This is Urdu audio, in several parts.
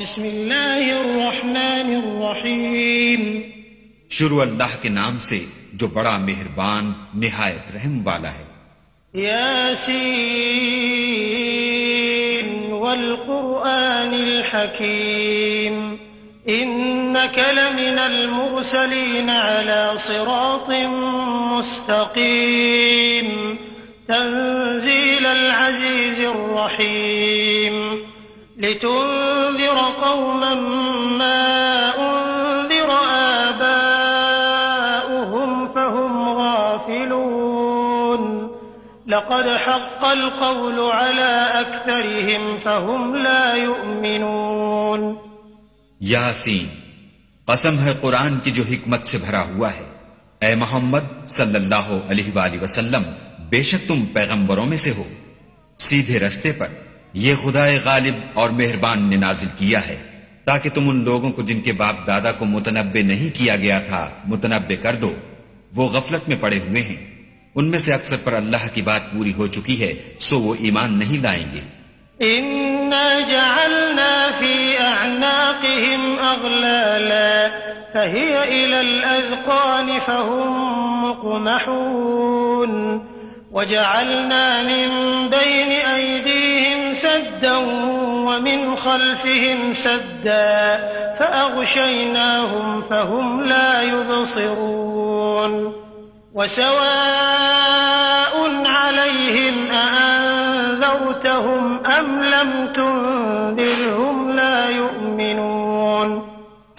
بسم الله الرحمن الرحيم. شروع اللہ کے نام سے جو بڑا مہربان نہایت رحم والا ہے۔ ياسين والقرآن الحكيم إنك لمن المرسلين على صراط مستقيم تنزيل العزيز الرحيم لتنذر قوما ما أنذر آباؤهم فهم غافلون. لقد حق القول على أكثرهم فهم لا يؤمنون. یاسین قسم ہے قرآن کی جو حکمت سے بھرا ہوا ہے۔ اے محمد صلی اللہ علیہ وآلہ وسلم بے شک تم پیغمبروں میں سے ہو۔ سیدھے رستے پر یہ خدا غالب اور مہربان نے نازل کیا ہے۔ تاکہ تم ان لوگوں کو جن کے باپ دادا کو متنبع نہیں کیا گیا تھا، متنبع کر دو۔ وہ غفلت میں پڑے ہوئے ہیں۔ ان میں سے اکثر پر اللہ کی بات پوری ہو چکی ہے، سو وہ ایمان نہیں لائیں گے۔ جعلنا في أعناقهم أغلالا فهي فهم مقمحون وجعلنا من بين أيديهم سدا ومن خلفهم سدا فأغشيناهم فهم لا يبصرون وسواء عليهم أأنذرتهم أم لم تنذرهم لا يؤمنون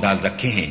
ڈال رکھے ہیں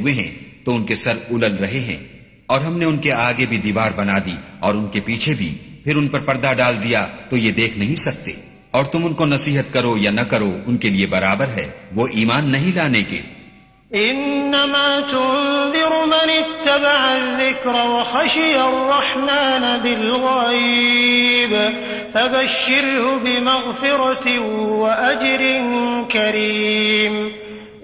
ہوئے ہیں تو ان کے سر اُلل رہے ہیں۔ اور ہم نے ان کے آگے بھی دیوار بنا دی اور ان کے پیچھے بھی، پھر ان پر پردہ ڈال دیا تو یہ دیکھ نہیں سکتے۔ اور تم ان کو نصیحت کرو یا نہ کرو، ان کے لیے برابر ہے۔ وہ ایمان نہیں لانے کے۔ إنما تنذر من اتبع الذكر وخشي الرحمن بالغيب فبشره بمغفرة وأجر كريم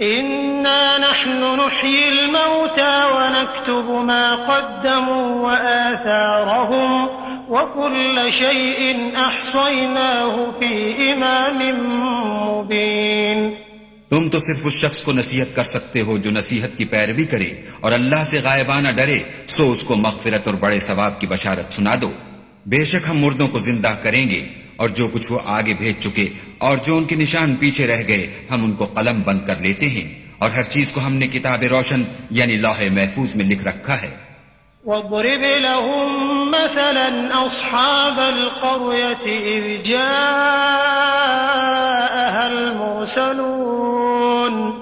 إنا نحن نحيي الموتى ونكتب ما قدموا وآثارهم وكل شيء أحصيناه في إمام مبين تم تو صرف اس شخص کو نصیحت کر سکتے ہو جو نصیحت کی پیروی کرے اور اللہ سے غائبانہ ڈرے، سو اس کو مغفرت اور بڑے ثواب کی بشارت سنا دو۔ بے شک ہم مردوں کو زندہ کریں گے۔ اور جو کچھ وہ آگے بھیج چکے اور جو ان کے نشان پیچھے رہ گئے، ہم ان کو قلم بند کر لیتے ہیں۔ اور ہر چیز کو ہم نے کتاب روشن یعنی لوح محفوظ میں لکھ رکھا ہے۔ واضرب لهم مثلا أصحاب القرية إذ جاءها المرسلون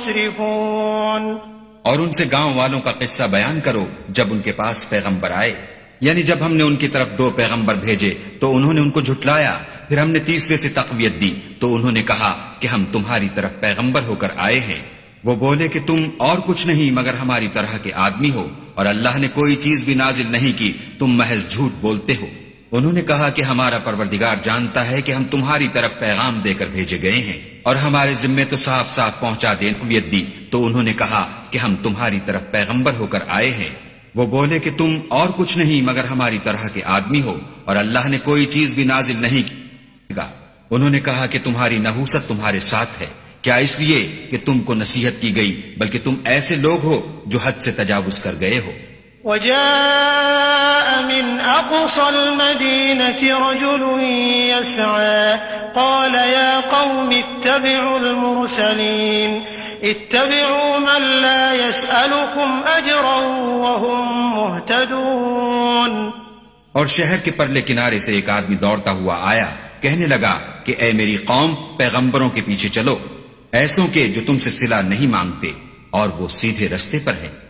مسرفون اور ان سے گاؤں والوں کا قصہ بیان کرو جب ان کے پاس پیغمبر آئے۔ یعنی جب ہم نے ان کی طرف دو پیغمبر بھیجے تو انہوں نے ان کو جھٹلایا۔ پھر ہم نے تیسرے سے تقویت دی تو انہوں نے کہا کہ ہم تمہاری طرف پیغمبر ہو کر آئے ہیں۔ وہ بولے کہ تم اور کچھ نہیں مگر ہماری طرح کے آدمی ہو اور اللہ نے کوئی چیز بھی نازل نہیں کی، تم محض جھوٹ بولتے ہو۔ انہوں نے کہا کہ ہمارا پروردگار جانتا ہے کہ ہم تمہاری طرف پیغام دے کر بھیجے گئے ہیں اور ہمارے ذمے تو صاف صاف پہنچا دے دی۔ تو انہوں نے کہا کہ ہم تمہاری طرف پیغمبر ہو کر آئے ہیں۔ وہ بولے کہ تم اور کچھ نہیں مگر ہماری طرح کے آدمی ہو اور اللہ نے کوئی چیز بھی نازل نہیں کی۔ گا انہوں نے کہا کہ تمہاری نحوست تمہارے ساتھ ہے۔ کیا اس لیے کہ تم کو نصیحت کی گئی بلکہ تم ایسے لوگ ہو جو حد سے تجاوز کر گئے ہو؟ وجاء من أقصى المدينة رجل يسعى. قال يا قوم اتبعوا المرسلين. اتبعوا من لا يسألكم أجرا وهم مهتدون. اور شہر کے پرلے کنارے سے ایک آدمی دوڑتا ہوا آیا، کہنے لگا کہ اے میری قوم، پیغمبروں کے پیچھے چلو، ایسوں کے جو تم سے صلہ نہیں مانگتے اور وہ سیدھے رستے پر ہیں۔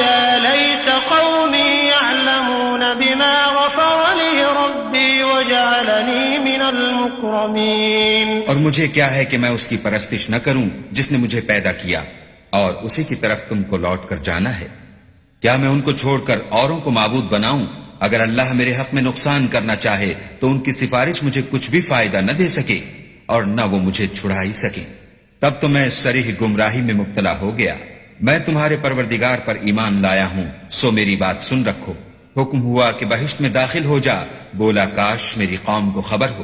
مجھے کیا ہے کہ میں اس کی پرستش نہ کروں جس نے مجھے پیدا کیا؟ اور اسی کی طرف تم کو لوٹ کر جانا ہے۔ کیا میں ان کو چھوڑ کر اوروں کو معبود بناؤں؟ اگر اللہ میرے حق میں نقصان کرنا چاہے تو ان کی سفارش مجھے کچھ بھی فائدہ نہ دے سکے اور نہ وہ مجھے چھڑا ہی سکے تب تو میں سریح گمراہی میں مبتلا ہو گیا۔ میں تمہارے پروردگار پر ایمان لایا ہوں، سو میری بات سن رکھو۔ حکم ہوا کہ بہشت میں داخل ہو جا، بولا کاش میری قوم کو خبر ہو۔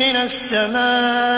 من السماء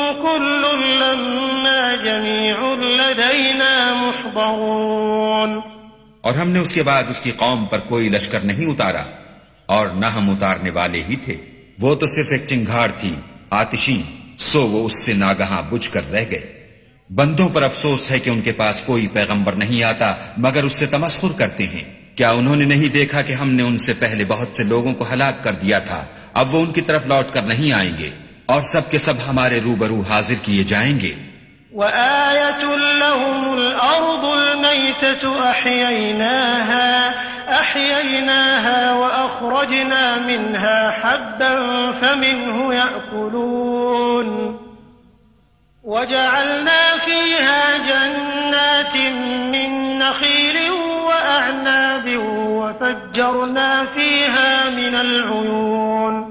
جميع لدينا محضرون. اور ہم نے اس کے بعد اس کی قوم پر کوئی لشکر نہیں اتارا، اور نہ ہم اتارنے والے ہی تھے۔ وہ تو صرف ایک چنگھاڑ تھی، آتشی، سو وہ اس سے ناگہاں بجھ کر رہ گئے۔ بندوں پر افسوس ہے کہ ان کے پاس کوئی پیغمبر نہیں آتا، مگر اس سے تمسخر کرتے ہیں۔ کیا انہوں نے نہیں دیکھا کہ ہم نے ان سے پہلے بہت سے لوگوں کو ہلاک کر دیا تھا؟ اب وہ ان کی طرف لوٹ کر نہیں آئیں گے، اور سب کے سب ہمارے روبرو حاضر کیے جائیں گے۔ وآية لهم الأرض الميتة أحييناها أحييناها وأخرجنا منها حبا فمنه يأكلون. وجعلنا فيها جنات من نخيل وأعناب وفجرنا فيها من العيون.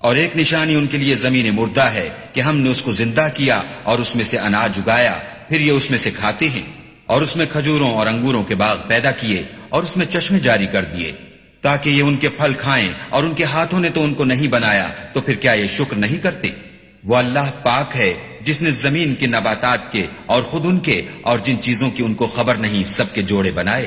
اور ایک نشانی ان کے لیے زمین مردہ ہے کہ ہم نے اس کو زندہ کیا اور اس میں سے اناج اگایا، پھر یہ اس میں سے کھاتے ہیں اور اس میں کھجوروں اور انگوروں کے باغ پیدا کیے اور اس میں چشمے جاری کر دیے، تاکہ یہ ان کے پھل کھائیں اور ان کے ہاتھوں نے تو ان کو نہیں بنایا، تو پھر کیا یہ شکر نہیں کرتے؟ وہ اللہ پاک ہے جس نے زمین کے نباتات کے اور خود ان کے اور جن چیزوں کی ان کو خبر نہیں، سب کے جوڑے بنائے۔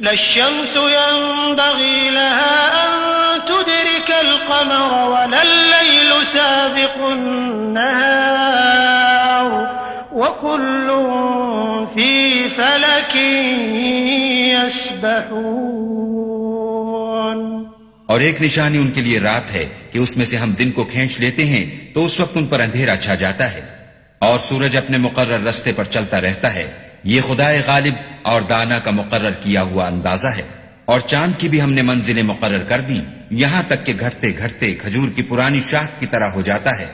لا الشمس ينبغي لها أن تدرك القمر ولا الليل سابق النهار وكل في فلك يسبحون اور ایک نشانی ان کے لیے رات ہے کہ اس میں سے ہم دن کو کھینچ لیتے ہیں تو اس وقت ان پر اندھیرا چھا جاتا ہے اور سورج اپنے مقرر رستے پر چلتا رہتا ہے یہ خدا غالب اور دانا کا مقرر کیا ہوا اندازہ ہے۔ اور چاند کی بھی ہم نے منزلیں مقرر کر دی یہاں تک کہ گھٹتے گھٹتے کھجور کی پرانی شاخ کی طرح ہو جاتا ہے۔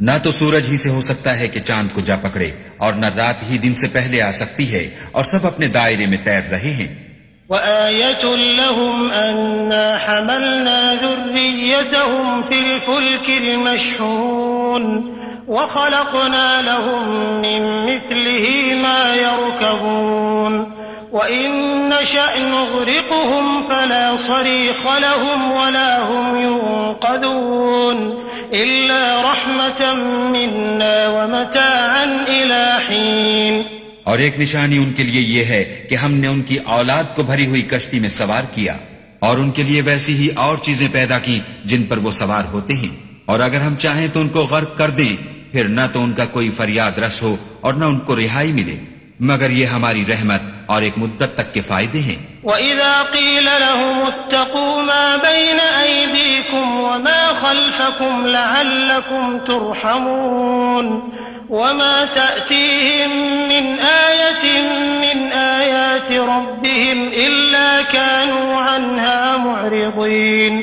نہ تو سورج ہی سے ہو سکتا ہے کہ چاند کو جا پکڑے اور نہ رات ہی دن سے پہلے آ سکتی ہے اور سب اپنے دائرے میں تیر رہے ہیں۔ وآية لهم أنا حملنا ذريتهم في الفلك المشحون۔ وخلقنا لهم من مثله ما يركبون. وإن نشأ نغرقهم فلا صريخ لهم ولا هم ينقذون. إلا رحمة منا ومتاعا إلى حين. اور ایک نشانی ان کے لیے یہ ہے کہ ہم نے ان کی اولاد کو بھری ہوئی کشتی میں سوار کیا اور ان کے لیے ویسی ہی اور چیزیں پیدا کی جن پر وہ سوار ہوتے ہیں۔ اور اگر ہم چاہیں تو ان کو غرق کر دیں، پھر نہ تو ان کا کوئی فریاد رس ہو اور نہ ان کو رہائی ملے۔ مگر یہ ہماری رحمت اور ایک مدت تک کے فائدے ہیں۔ وَإِذَا قِيلَ لَهُمُ اتَّقُوا مَا بَيْنَ أَيْدِيكُمْ وَمَا خَلْفَكُمْ لَعَلَّكُمْ تُرْحَمُونَ وما تأتيهم من آية من آيات ربهم إلا كانوا عنها معرضين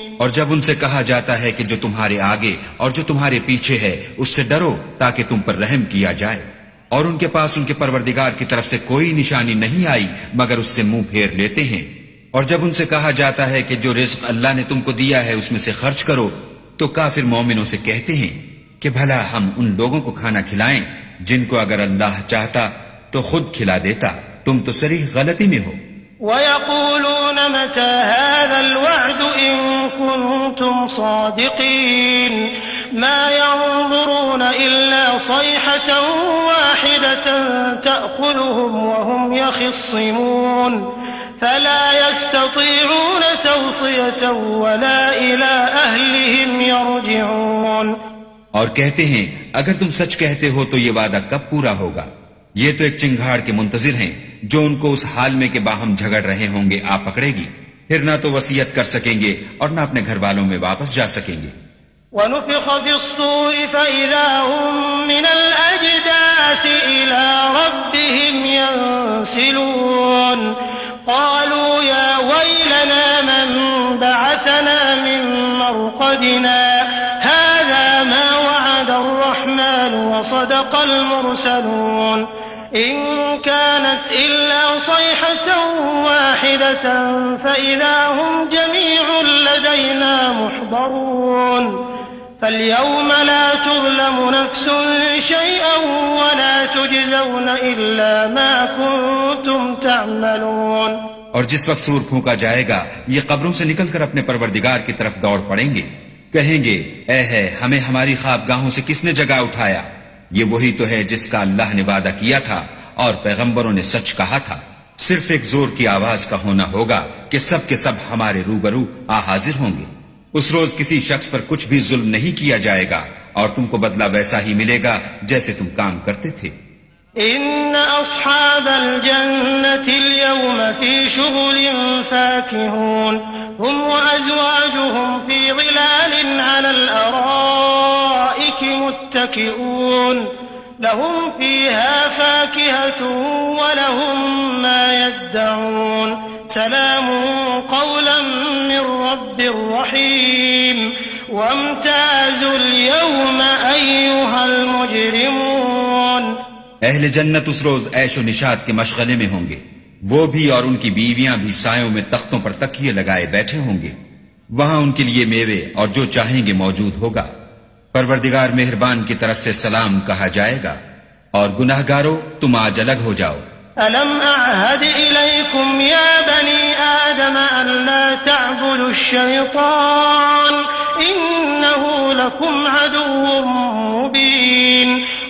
اور جب ان سے کہا جاتا ہے کہ جو تمہارے آگے اور جو تمہارے پیچھے ہے، اس سے ڈرو تاکہ تم پر رحم کیا جائے۔ اور ان کے پاس ان کے پروردگار کی طرف سے کوئی نشانی نہیں آئی، مگر اس سے منہ پھیر لیتے ہیں۔ اور جب ان سے کہا جاتا ہے کہ جو رزق اللہ نے تم کو دیا ہے، اس میں سے خرچ کرو، تو کافر مومنوں سے کہتے ہیں کہ بھلا ہم ان لوگوں کو کھانا کھلائیں، جن کو اگر اللہ چاہتا تو خود کھلا دیتا۔ تم تو سریح غلطی میں ہو۔ ويقولون متى هذا الوعد إن كنتم صادقين؟ ما ينظرون إلا صيحة واحدة تأخذهم وهم يخصمون. فلا يستطيعون توصية ولا إلى أهلهم يرجعون. اور کہتے ہیں اگر تم سچ کہتے ہو تو یہ وعدہ کب پورا ہوگا؟ یہ تو ایک چنگھاڑ کے منتظر ہیں، جو ان کو اس حال میں کہ باہم جھگڑ رہے ہوں گے، آ پکڑے گی۔ پھر نہ تو وسیعت کر سکیں گے اور نہ اپنے گھر والوں میں واپس جا سکیں گے۔ ونفخ في الصور فإذا هم من الأجداث إلى ربهم ينسلون. قالوا يا ويلنا من بعثنا من مرقدنا. هذا ما وعد الرحمن وصدق المرسلون. إن كانت إلا صيحة واحدة فإذا هم جميع لدينا محضرون. فاليوم لا تظلم نفس شيئا ولا تجزون إلا ما كنتم تعملون. اور جس وقت سور پھونکا جائے گا، یہ قبروں سے نکل کر اپنے پروردگار کی طرف دوڑ پڑیں گے۔ کہیں گے، اے ہے، ہمیں ہماری خواب گاہوں سے کس نے جگہ اٹھایا؟ یہ وہی تو ہے جس کا اللہ نے وعدہ کیا تھا اور پیغمبروں نے سچ کہا تھا۔ صرف ایک زور کی آواز کا ہونا ہوگا کہ سب کے سب ہمارے روبرو آ حاضر ہوں گے۔ اس روز کسی شخص پر کچھ بھی ظلم نہیں کیا جائے گا اور تم کو بدلہ ویسا ہی ملے گا جیسے تم کام کرتے تھے۔ إن أصحاب الجنة اليوم في شغل فاكهون، هم وأزواجهم في ظلال على الأرائك. متكئون. لهم فيها فاكهة ولهم ما يدعون. سلام قولا من رب رحيم. وامتازوا اليوم أيها المجرمون. اہل جنت اس روز عیش و نشاد کے مشغلے میں ہوں گے. وہ بھی اور ان کی بیویاں بھی سایوں میں تختوں پر تکیے لگائے بیٹھے ہوں گے. وہاں ان کے لیے میوے اور جو چاہیں گے موجود ہوگا. پروردگار مہربان کی طرف سے سلام کہا جائے گا اور گناہ گارو تم آج الگ ہو جاؤ۔ ألم أعهد إليكم يا بني آدم أن لا تعبدوا الشيطان إنه لكم عدو مبين.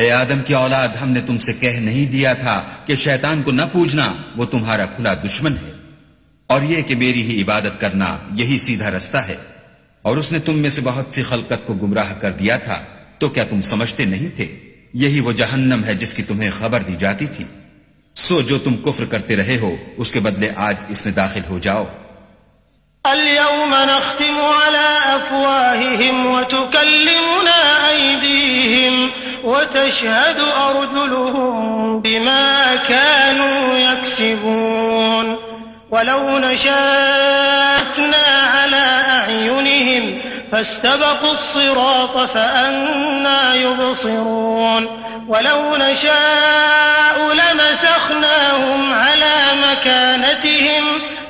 اے آدم کی اولاد، ہم نے تم سے کہہ نہیں دیا تھا کہ شیطان کو نہ پوجنا، وہ تمہارا کھلا دشمن ہے۔ اور یہ کہ میری ہی عبادت کرنا یہی سیدھا رستہ ہے۔ اور اس نے تم میں سے بہت سی خلقت کو گمراہ کر دیا تھا، تو کیا تم سمجھتے نہیں تھے؟ یہی وہ جہنم ہے جس کی تمہیں خبر دی جاتی تھی۔ سو جو تم کفر کرتے رہے ہو، اس کے بدلے آج اس میں داخل ہو جاؤ۔ اليوم نختم على أفواههم وتكلمنا أيديهم وتشهد أرجلهم بما كانوا يكسبون. ولو نشاءنا على أعينهم فاستبقوا الصراط فأنا يبصرون. ولو نشاء لمسخناهم على مكانتهم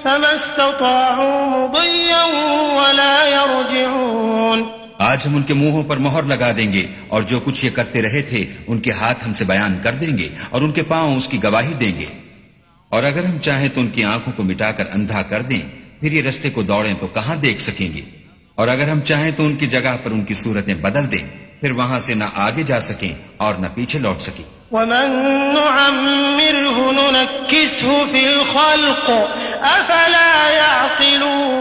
فما استطاعوا مضيا ولا يرجعون. آج ہم ان کے منہوں پر مہر لگا دیں گے اور جو کچھ یہ کرتے رہے تھے، ان کے ہاتھ ہم سے بیان کر دیں گے اور ان کے پاؤں اس کی گواہی دیں گے۔ اور اگر ہم چاہیں تو ان کی آنکھوں کو مٹا کر اندھا کر دیں، پھر یہ رستے کو دوڑیں تو کہاں دیکھ سکیں گے؟ اور اگر ہم چاہیں تو ان کی جگہ پر ان کی صورتیں بدل دیں، پھر وہاں سے نہ آگے جا سکیں اور نہ پیچھے لوٹ سکیں۔ ومن نعمره ننكسه في الخلق أفلا يعقلون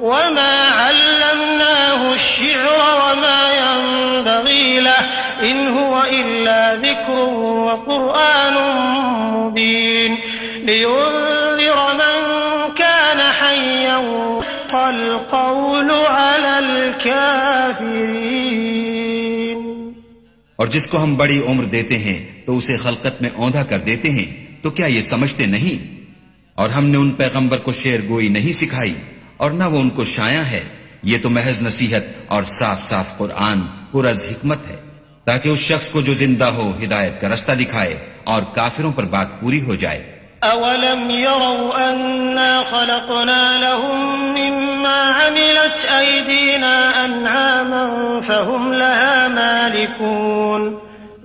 وما علمناه الشعر وما ينبغي له إن هو إلا ذكر وقرآن مبين لينذر من كان حيا القول على الكافرين اور جس کو ہم بڑی عمر دیتے ہیں تو اسے خلقت میں اوندھا کر دیتے ہیں، تو کیا یہ سمجھتے نہیں؟ اور ہم نے ان پیغمبر کو شعر گوئی نہیں سکھائی، اور نہ وہ ان کو شایا ہے۔ یہ تو محض نصیحت اور صاف صاف قرآن پرز حکمت ہے، تاکہ اس شخص کو جو زندہ ہو ہدایت کا رستہ دکھائے اور کافروں پر بات پوری ہو جائے۔ أولم يروا أنا خلقنا لهم مما عملت أيدينا أنعاما فهم لها مالكون،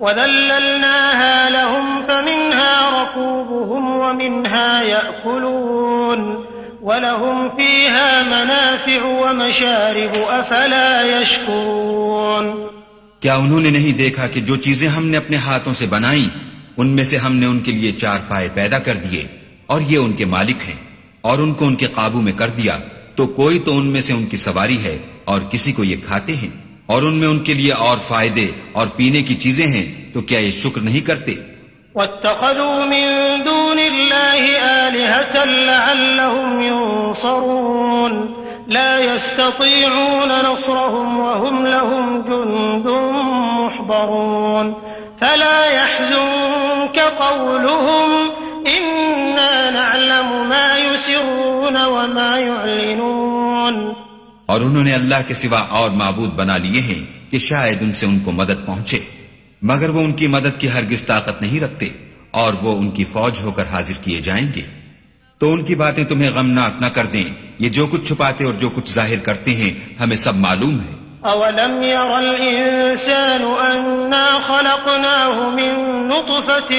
وذللناها لهم فمنها ركوبهم ومنها يأكلون۔ ولهم فيها منافع ومشارب أفلا يشكرون. کیا انہوں نے نہیں دیکھا کہ جو چیزیں ہم نے اپنے ہاتھوں سے بنائی ان میں سے ہم نے ان کے لیے چار پائے پیدا کر دیے اور یہ ان کے مالک ہیں اور ان کو ان کے قابو میں کر دیا تو کوئی تو ان میں سے ان کی سواری ہے اور کسی کو یہ کھاتے ہیں؟ اور ان میں ان کے لیے اور فائدے اور پینے کی چیزیں ہیں تو کیا یہ شکر نہیں کرتے؟ واتخذوا من دون الله آلهة لعلهم ينصرون لا يستطيعون نصرهم وهم لهم جند محضرون فلا يحزنك قولهم إنا نعلم ما يسرون وما يعلنون اور انہوں نے اللہ کے سوا اور معبود بنا لیے ہیں کہ شاید ان سے ان کو مدد پہنچے، مگر وہ ان کی مدد کی ہرگز طاقت نہیں رکھتے اور وہ ان کی فوج ہو کر حاضر کیے جائیں گے۔ تو ان کی باتیں تمہیں غمناک نہ کر دیں۔ یہ جو کچھ چھپاتے اور جو کچھ ظاہر کرتے ہیں، ہمیں سب معلوم ہے۔ أولم ير الإنسان أنا خلقناه من نطفة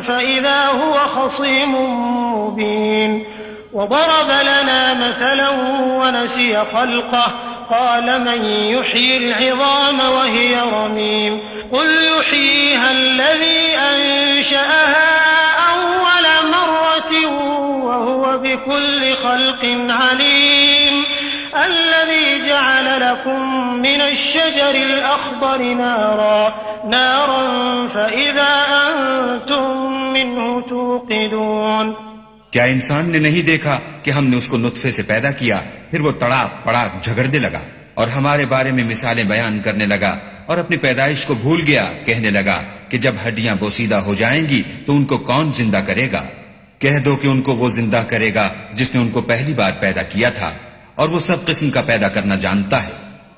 فإذا هو خصيم مبين وضرب لنا مثلا ونسي خلقه، قال من يحيي العظام وهي رميم؟ قل يحييها الذي أنشأها بكل خلق عليم الذي جعل لكم من الشجر الأخضر نارا نارا فإذا أنتم منه توقدون. کیا انسان نے نہیں دیکھا کہ ہم نے اس کو نطفے سے پیدا کیا، پھر وہ تڑاک پڑاک جھگڑنے لگا اور ہمارے بارے میں مثالیں بیان کرنے لگا اور اپنی پیدائش کو بھول گیا، کہنے لگا کہ جب ہڈیاں بوسیدہ ہو جائیں گی تو ان کو کون زندہ کرے گا؟ کہہ دو کہ ان کو وہ زندہ کرے گا جس نے ان کو پہلی بار پیدا کیا تھا، اور وہ سب قسم کا پیدا کرنا جانتا ہے۔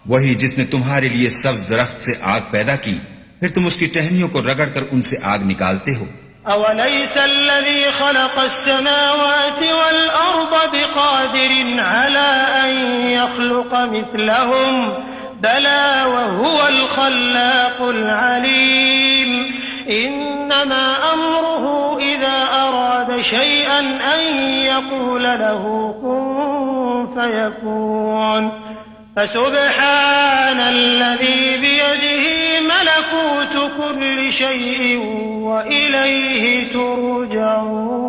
وہی جس نے تمہارے لیے سبز درخت سے آگ پیدا کی، پھر تم اس کی ٹہنیوں کو رگڑ کر ان سے آگ نکالتے ہو۔ أوليس الذي خلق السماوات والأرض بقادر على أن يخلق مثلهم، بلى وهو الخلاق العليم إنما أمره إذا أراد شيئا أن يقول له كن فيكون. فسبحان الذي بيده ملكوت كل شيء وإليه ترجعون.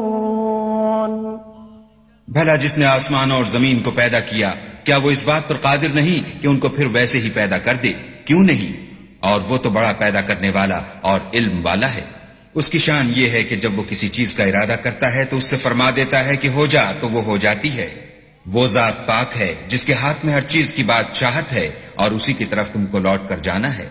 بھلا جس نے آسمان اور زمین کو پیدا کیا کیا وہ اس بات پر قادر نہیں کہ ان کو پھر ویسے ہی پیدا کر دے؟ کیوں نہیں؟ اور وہ تو بڑا پیدا کرنے والا اور علم والا ہے۔ اس کی شان یہ ہے کہ جب وہ کسی چیز کا ارادہ کرتا ہے تو اس سے فرما دیتا ہے کہ ہو جا تو وہ ہو جاتی ہے۔ وہ ذات پاک ہے جس کے ہاتھ میں ہر چیز کی بات چاہت ہے اور اسی کی طرف تم کو لوٹ کر جانا ہے۔